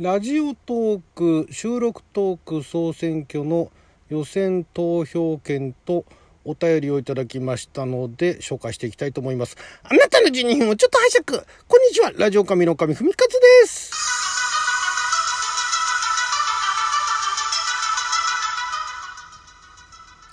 ラジオトーク収録トーク総選挙の予選投票権とお便りをいただきましたので紹介していきたいと思います。あなたの12分をちょっと拝借こんにちはラジオ神の神ふみかつです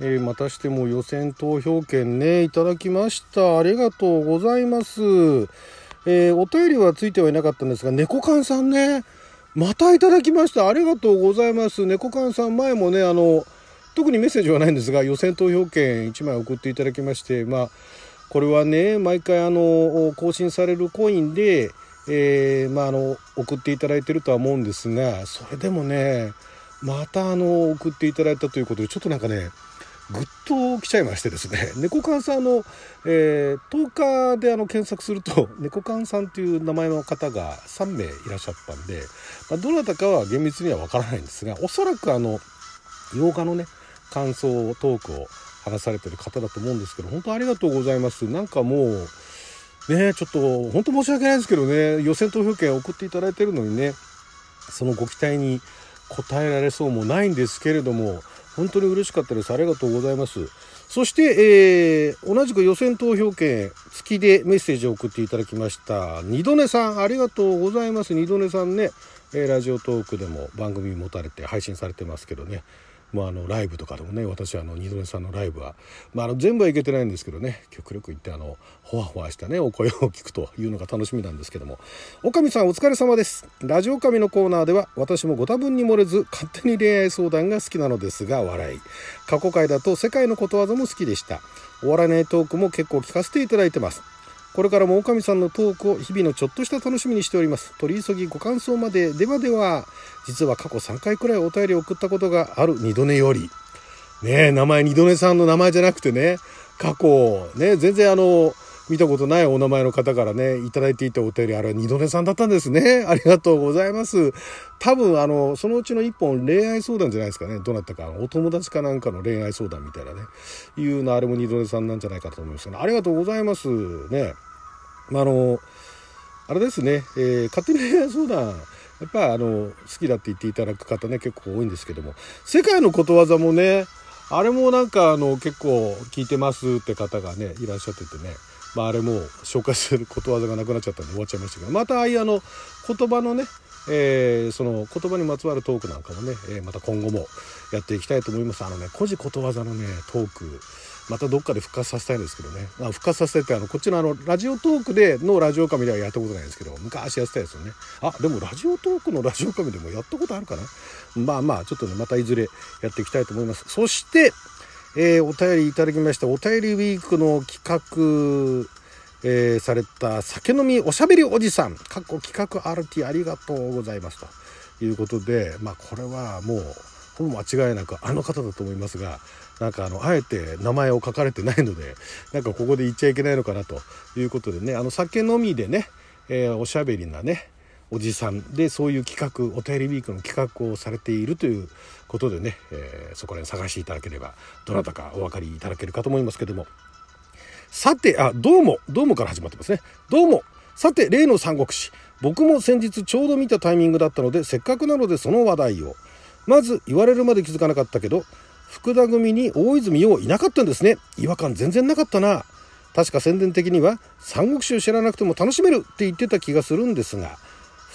えー、またしても予選投票権ね、いただきました。ありがとうございます。えー、お便りはついてはいなかったんですが、猫缶さんね、またいただきました。ありがとうございます。猫缶さん、前もね、あの、特にメッセージはないんですが、予選投票券1枚送っていただきまして、まあ、これはね、毎回あの、更新されるコインで、えー、まあ、あの、送っていただいてるとは思うんですが、それでもね、またあの、送っていただいたということで、ちょっとなんかね、ぐっと来ちゃいましてですね、猫缶さんの、えー、10日であの検索すると、猫缶さんという名前の方が3名いらっしゃったんで、まあ、どなたかは厳密にはわからないんですが、おそらくあの、8日のね、感想トークを話されてる方だと思うんですけど、本当ありがとうございます。なんかもう、ね、ちょっと本当申し訳ないですけどね、予選投票権送っていただいてるのにね、そのご期待に応えられそうもないんですけれども、本当に嬉しかったです。ありがとうございます。そして、えー、同じく予選投票券付きでメッセージを送っていただきました。二度寝さん、ありがとうございます。二度寝さんね、えー、ラジオトークでも番組持たれて配信されてますけどね。まあ、あのライブとかでもね私はあの二度寝さんのライブは、まあ、あの全部はいけてないんですけどね極力言ってあのほわほわしたねお声を聞くというのが楽しみなんですけどもおかみさんお疲れ様です。ラジオ神のコーナーでは私もご多分に漏れず勝手に恋愛相談が好きなのですが笑い。過去回だと世界のことわざも好きでした。お笑いないトークも結構聞かせていただいてます。これからも狼さんのトークを日々のちょっとした楽しみにしております。取り急ぎご感想まで。ではでは、実は過去3回くらいお便りを送ったことがある二度寝より。ねえ、名前二度寝さんの名前じゃなくてね、過去、ね、全然あの、見たことないお名前の方からね、いただいていたお便り、あれは二度寝さんだったんですね。ありがとうございます。多分、あの、そのうちの一本恋愛相談じゃないですかね。どなたか、お友達かなんかの恋愛相談みたいなね。いうの、あれも二度寝さんなんじゃないかと思いますね。ありがとうございます。ね。まあ、あの、あれですね、えー、勝手に恋愛相談、やっぱあの好きだって言っていただく方ね結構多いんですけども世界のことわざもねあれもなんかあの結構聞いてますって方がねいらっしゃっててねまあ、あれも紹介することわざがなくなっちゃったんで終わっちゃいましたけど。またああいうあの言葉のね、えー、その言葉にまつわるトークなんかもね、えー、また今後もやっていきたいと思います。あのね古事ことわざのねトークまたどっかで復活させたいんですけどね、まあ、復活させてあのこっちのあのラジオトークでのラジオ神ではやったことないんですけど昔やってたやつよね。あでもラジオトークのラジオ神でもやったことあるかな。まあまあちょっとねまたいずれやっていきたいと思います。そしてえー、お便りいただきましたお便りウィークの企画、えー、された酒飲みおしゃべりおじさん。かっこ企画 RT ありがとうございます。ということでまあこれはもうほぼ間違いなくあの方だと思いますがなんかあのあえて名前を書かれてないのでなんかここで言っちゃいけないのかなということでねあの酒飲みでね、えー、おしゃべりなねおじさんでそういう企画お便りウィークの企画をされているということでね、えー、そこら辺探していただければどなたかお分かりいただけるかと思いますけども。さてあどうもどうもから始まってますね。どうも。さて例の三国志。僕も先日ちょうど見たタイミングだったのでせっかくなのでその話題を。まず言われるまで気づかなかったけど福田組に大泉洋いなかったんですね。違和感全然なかったな。確か宣伝的には三国志を知らなくても楽しめるって言ってた気がするんですが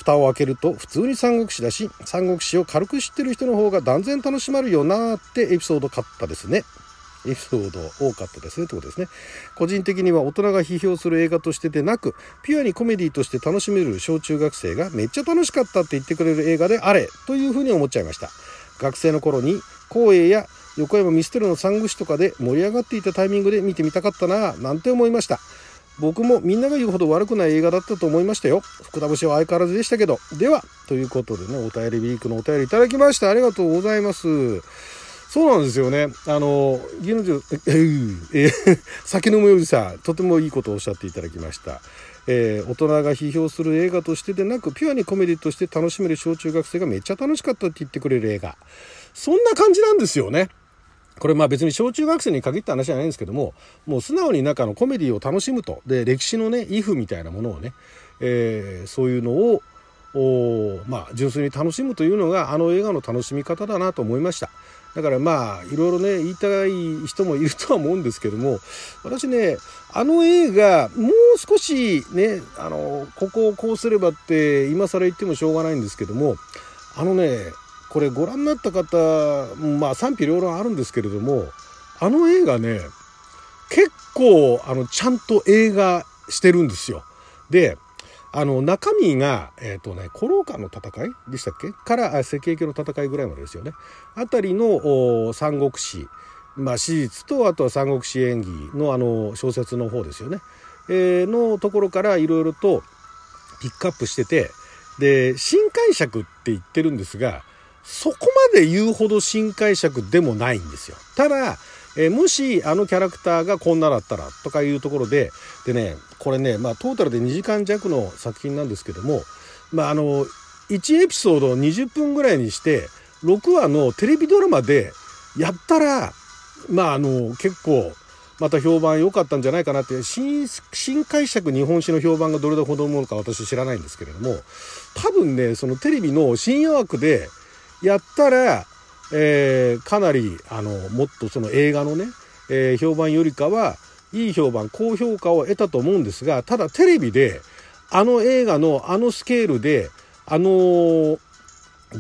蓋を開けると普通に三国志だし三国志を軽く知ってる人の方が断然楽しまるよなってエピソード買ったですね。エピソード多かったですねってことですね。個人的には大人が批評する映画としてでなくピュアにコメディとして楽しめる小中学生がめっちゃ楽しかったって言ってくれる映画であれというふうに思っちゃいました。学生の頃に光栄や横山ミステルの三国志とかで盛り上がっていたタイミングで見てみたかったななんて思いました。僕もみんなが言うほど悪くない映画だったと思いましたよ福田節は相変わらずでしたけどではということでねお便りウィークのお便りいただきましてありがとうございますそうなんですよね。あの、芸能人、えー、え、酒飲むよりさ、とてもいいことをおっしゃっていただきました。えー、大人が批評する映画としてでなく、ピュアにコメディとして楽しめる小中学生がめっちゃ楽しかったって言ってくれる映画。そんな感じなんですよね。これまあ別に小中学生に限った話じゃないんですけども、もう素直に中のコメディを楽しむと。で、歴史のね、イフみたいなものをね、えー、そういうのをおまあ、純粋に楽しむというのがあの映画の楽しみ方だなと思いました。だからまあいろいろね言いたい人もいるとは思うんですけども私ねあの映画もう少しねあのここをこうすればって今更言ってもしょうがないんですけどもあのねこれご覧になった方まあ賛否両論あるんですけれどもあの映画ね結構あのちゃんと映画してるんですよ。であの中身が、えっ、ー、とね、古老館の戦いでしたっけ？から赤景家の戦いぐらいまでですよね。あたりの三国志、まあ、史実とあとは三国志演義のあの小説の方ですよね。えー、のところからいろいろとピックアップしててで新解釈って言ってるんですがそこまで言うほど新解釈でもないんですよ。ただえー、もしあのキャラクターがこんなだったらとかいうところででねこれね、まあ、トータルで2時間弱の作品なんですけども、まあ、あの1エピソードを20分ぐらいにして6話のテレビドラマでやったらまああの結構また評判良かったんじゃないかなって新新解釈日本史の評判がどれほどものか私知らないんですけれども多分ねそのテレビの深夜枠でやったらえー、かなりあのもっとその映画のね、えー、評判よりかはいい評判高評価を得たと思うんですがただテレビであの映画のあのスケールであの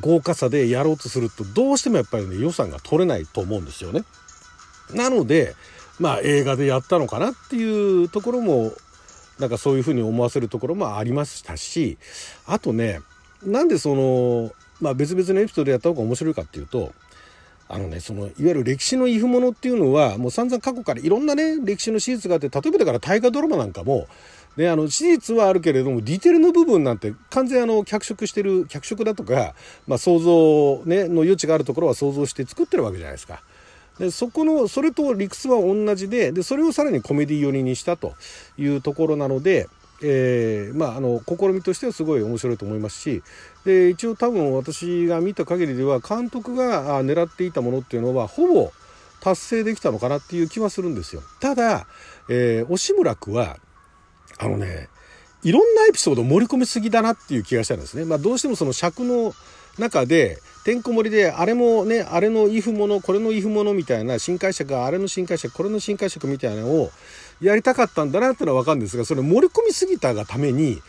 豪華さでやろうとするとどうしてもやっぱりね予算が取れないと思うんですよね。なのでまあ映画でやったのかなっていうところもなんかそういうふうに思わせるところもありましたしあとねなんでそのまあ別々のエピソードやった方が面白いかっていうとあのねそのいわゆる歴史の遺譜ものっていうのはもう散々過去からいろんなね歴史の史実があって例えばだから大河ドラマなんかもね、あの史実はあるけれどもディテールの部分なんて完全あの脚色してる脚色だとか、まあ、想像、ね、の余地があるところは想像して作ってるわけじゃないですか。でそこのそれと理屈は同じででそれをさらにコメディ寄りにしたというところなので、えー、まああの試みとしてはすごい面白いと思いますしで一応多分私が見た限りでは監督が狙っていたものっていうのはほぼ達成できたのかなっていう気はするんですよ。ただ、えー、押村区はあのねいろんなエピソード盛り込みすぎだなっていう気がしたんですね。まあ、どうしてもその尺の中でてんこ盛りであれもねあれのイフものこれのイフものみたいな新解釈あれの新解釈これの新解釈みたいなのをやりたかったんだなってのは分かるんですがそれ盛り込みすぎたがために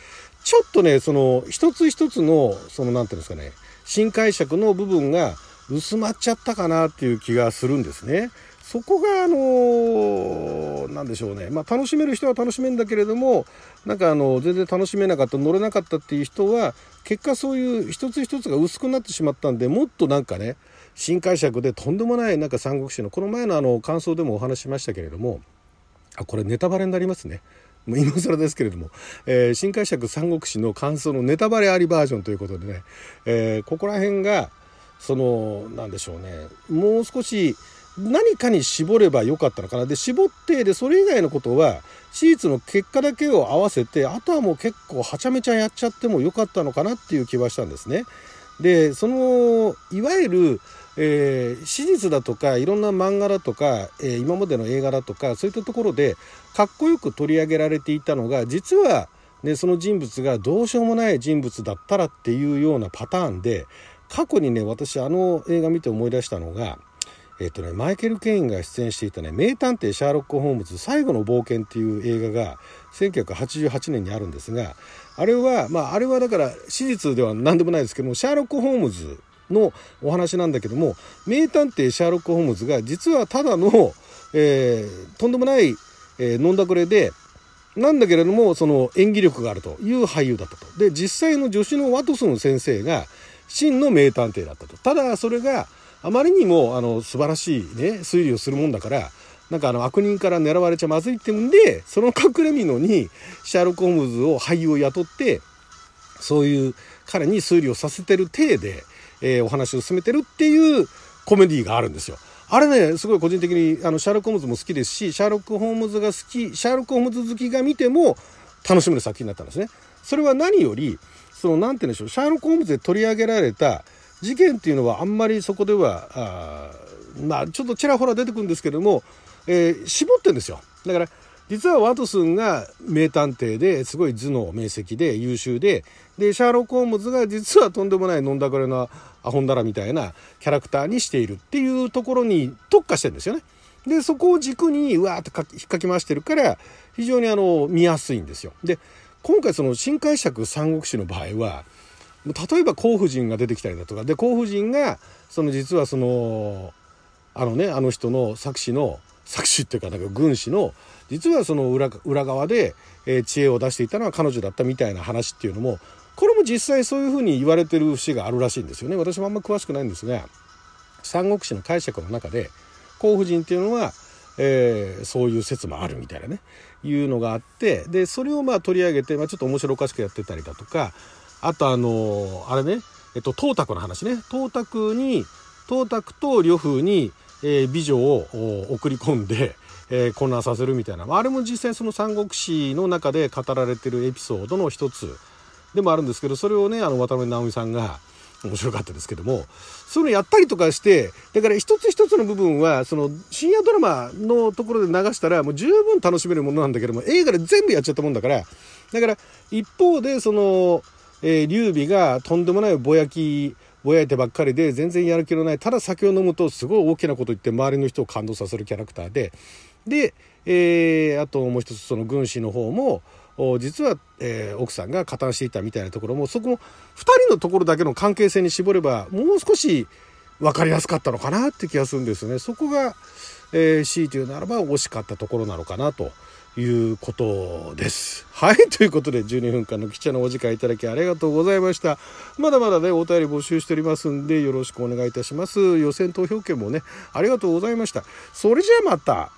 ちょっとねその一つ一つのその何て言うんですかね新解釈の部分が薄まっちゃったかなっていう気がするんですね。そこがあの何でしょうね、まあ、楽しめる人は楽しめるんだけれどもなんかあの全然楽しめなかった乗れなかったっていう人は結果そういう一つ一つが薄くなってしまったんでもっとなんかね新解釈でとんでもないなんか三国志のこの前のあの感想でもお話しましたけれどもあこれネタバレになりますね。今更ですけれども、えー、新解釈三国志の感想のネタバレありバージョンということでね、えー、ここら辺がその何でしょうねもう少し何かに絞ればよかったのかなで絞ってでそれ以外のことは史実の結果だけを合わせてあとはもう結構はちゃめちゃやっちゃってもよかったのかなっていう気はしたんですね。でそのいわゆるえー、史実だとかいろんな漫画だとか、えー、今までの映画だとかそういったところでかっこよく取り上げられていたのが実は、ね、その人物がどうしようもない人物だったらっていうようなパターンで過去にね私あの映画見て思い出したのが、えーとね、マイケル・ケインが出演していたね「名探偵シャーロック・ホームズ最後の冒険」っていう映画が1988年にあるんですがあれはまああれはだから史実では何でもないですけどもシャーロック・ホームズのお話なんだけども名探偵シャーロック・ホームズが実はただの、えー、とんでもない、えー、飲んだくれでなんだけれどもその演技力があるという俳優だったと。で実際の助手のワトソン先生が真の名探偵だったと。ただそれがあまりにもあの素晴らしいね推理をするもんだからなんかあの悪人から狙われちゃまずいってんでその隠れみのにシャーロック・ホームズを俳優を雇ってそういう彼に推理をさせてる体でえー、お話を進めてるっていうコメディがあるんですよ。あれね、すごい個人的にあのシャーロック・ホームズも好きですし、シャーロック・ホームズが好き、シャーロック・ホームズ好きが見ても楽しめる作品になったんですね。それは何より、その、なんて言うんでしょう、シャーロック・ホームズで取り上げられた事件っていうのはあんまりそこでは、あまあ、ちょっとちらほら出てくるんですけども、えー、絞ってんですよ。だから、実はワトソンが名探偵ですごい頭脳明晰で優秀ででシャーロック・ホームズが実はとんでもない飲んだくれなアホンダラみたいなキャラクターにしているっていうところに特化してるんですよね。でそこを軸にうわーっと引っかき回してるから非常にあの見やすいんですよ。で今回その新解釈三国志の場合は例えば甲婦人が出てきたりだとかで甲婦人がその実はそのあのねあの人の作詞の作詞っていうかなんか軍師の実はその裏裏側で、えー、知恵を出していたのは彼女だったみたいな話っていうのもこれも実際そういうふうに言われてる節があるらしいんですよね。私もあんま詳しくないんですが三国志の解釈の中で甲婦人っていうのは、えー、そういう説もあるみたいなね。いうのがあってでそれをまあ取り上げて、まあ、ちょっと面白おかしくやってたりだとかあとあのー、あれね、えっと、東卓の話ね。東卓に東卓と呂布に、え、美女を送り込んで、え、混乱させるみたいな、まあ、あれも実際その三国志の中で語られてるエピソードの一つでもあるんですけどそれをねあの渡辺直美さんが面白かったですけどもそういうのやったりとかしてだから一つ一つの部分はその深夜ドラマのところで流したらもう十分楽しめるものなんだけども映画で全部やっちゃったもんだからだから一方でその、えー、劉備がとんでもないぼやきぼやいてばっかりで全然やる気のない。ただ酒を飲むとすごい大きなこと言って周りの人を感動させるキャラクターで。で、えー、あともう一つその軍師の方も実は、えー、奥さんが加担していたみたいなところもそこも2人のところだけの関係性に絞ればもう少し分かりやすかったのかなって気がするんですよね。そこが、えー、強いうならば惜しかったところなのかなと。いうことです。はい。ということで、12分間の記者のお時間いただきありがとうございました。まだまだね、お便り募集しておりますんで、よろしくお願いいたします。予選投票権もね、ありがとうございました。それじゃあまた。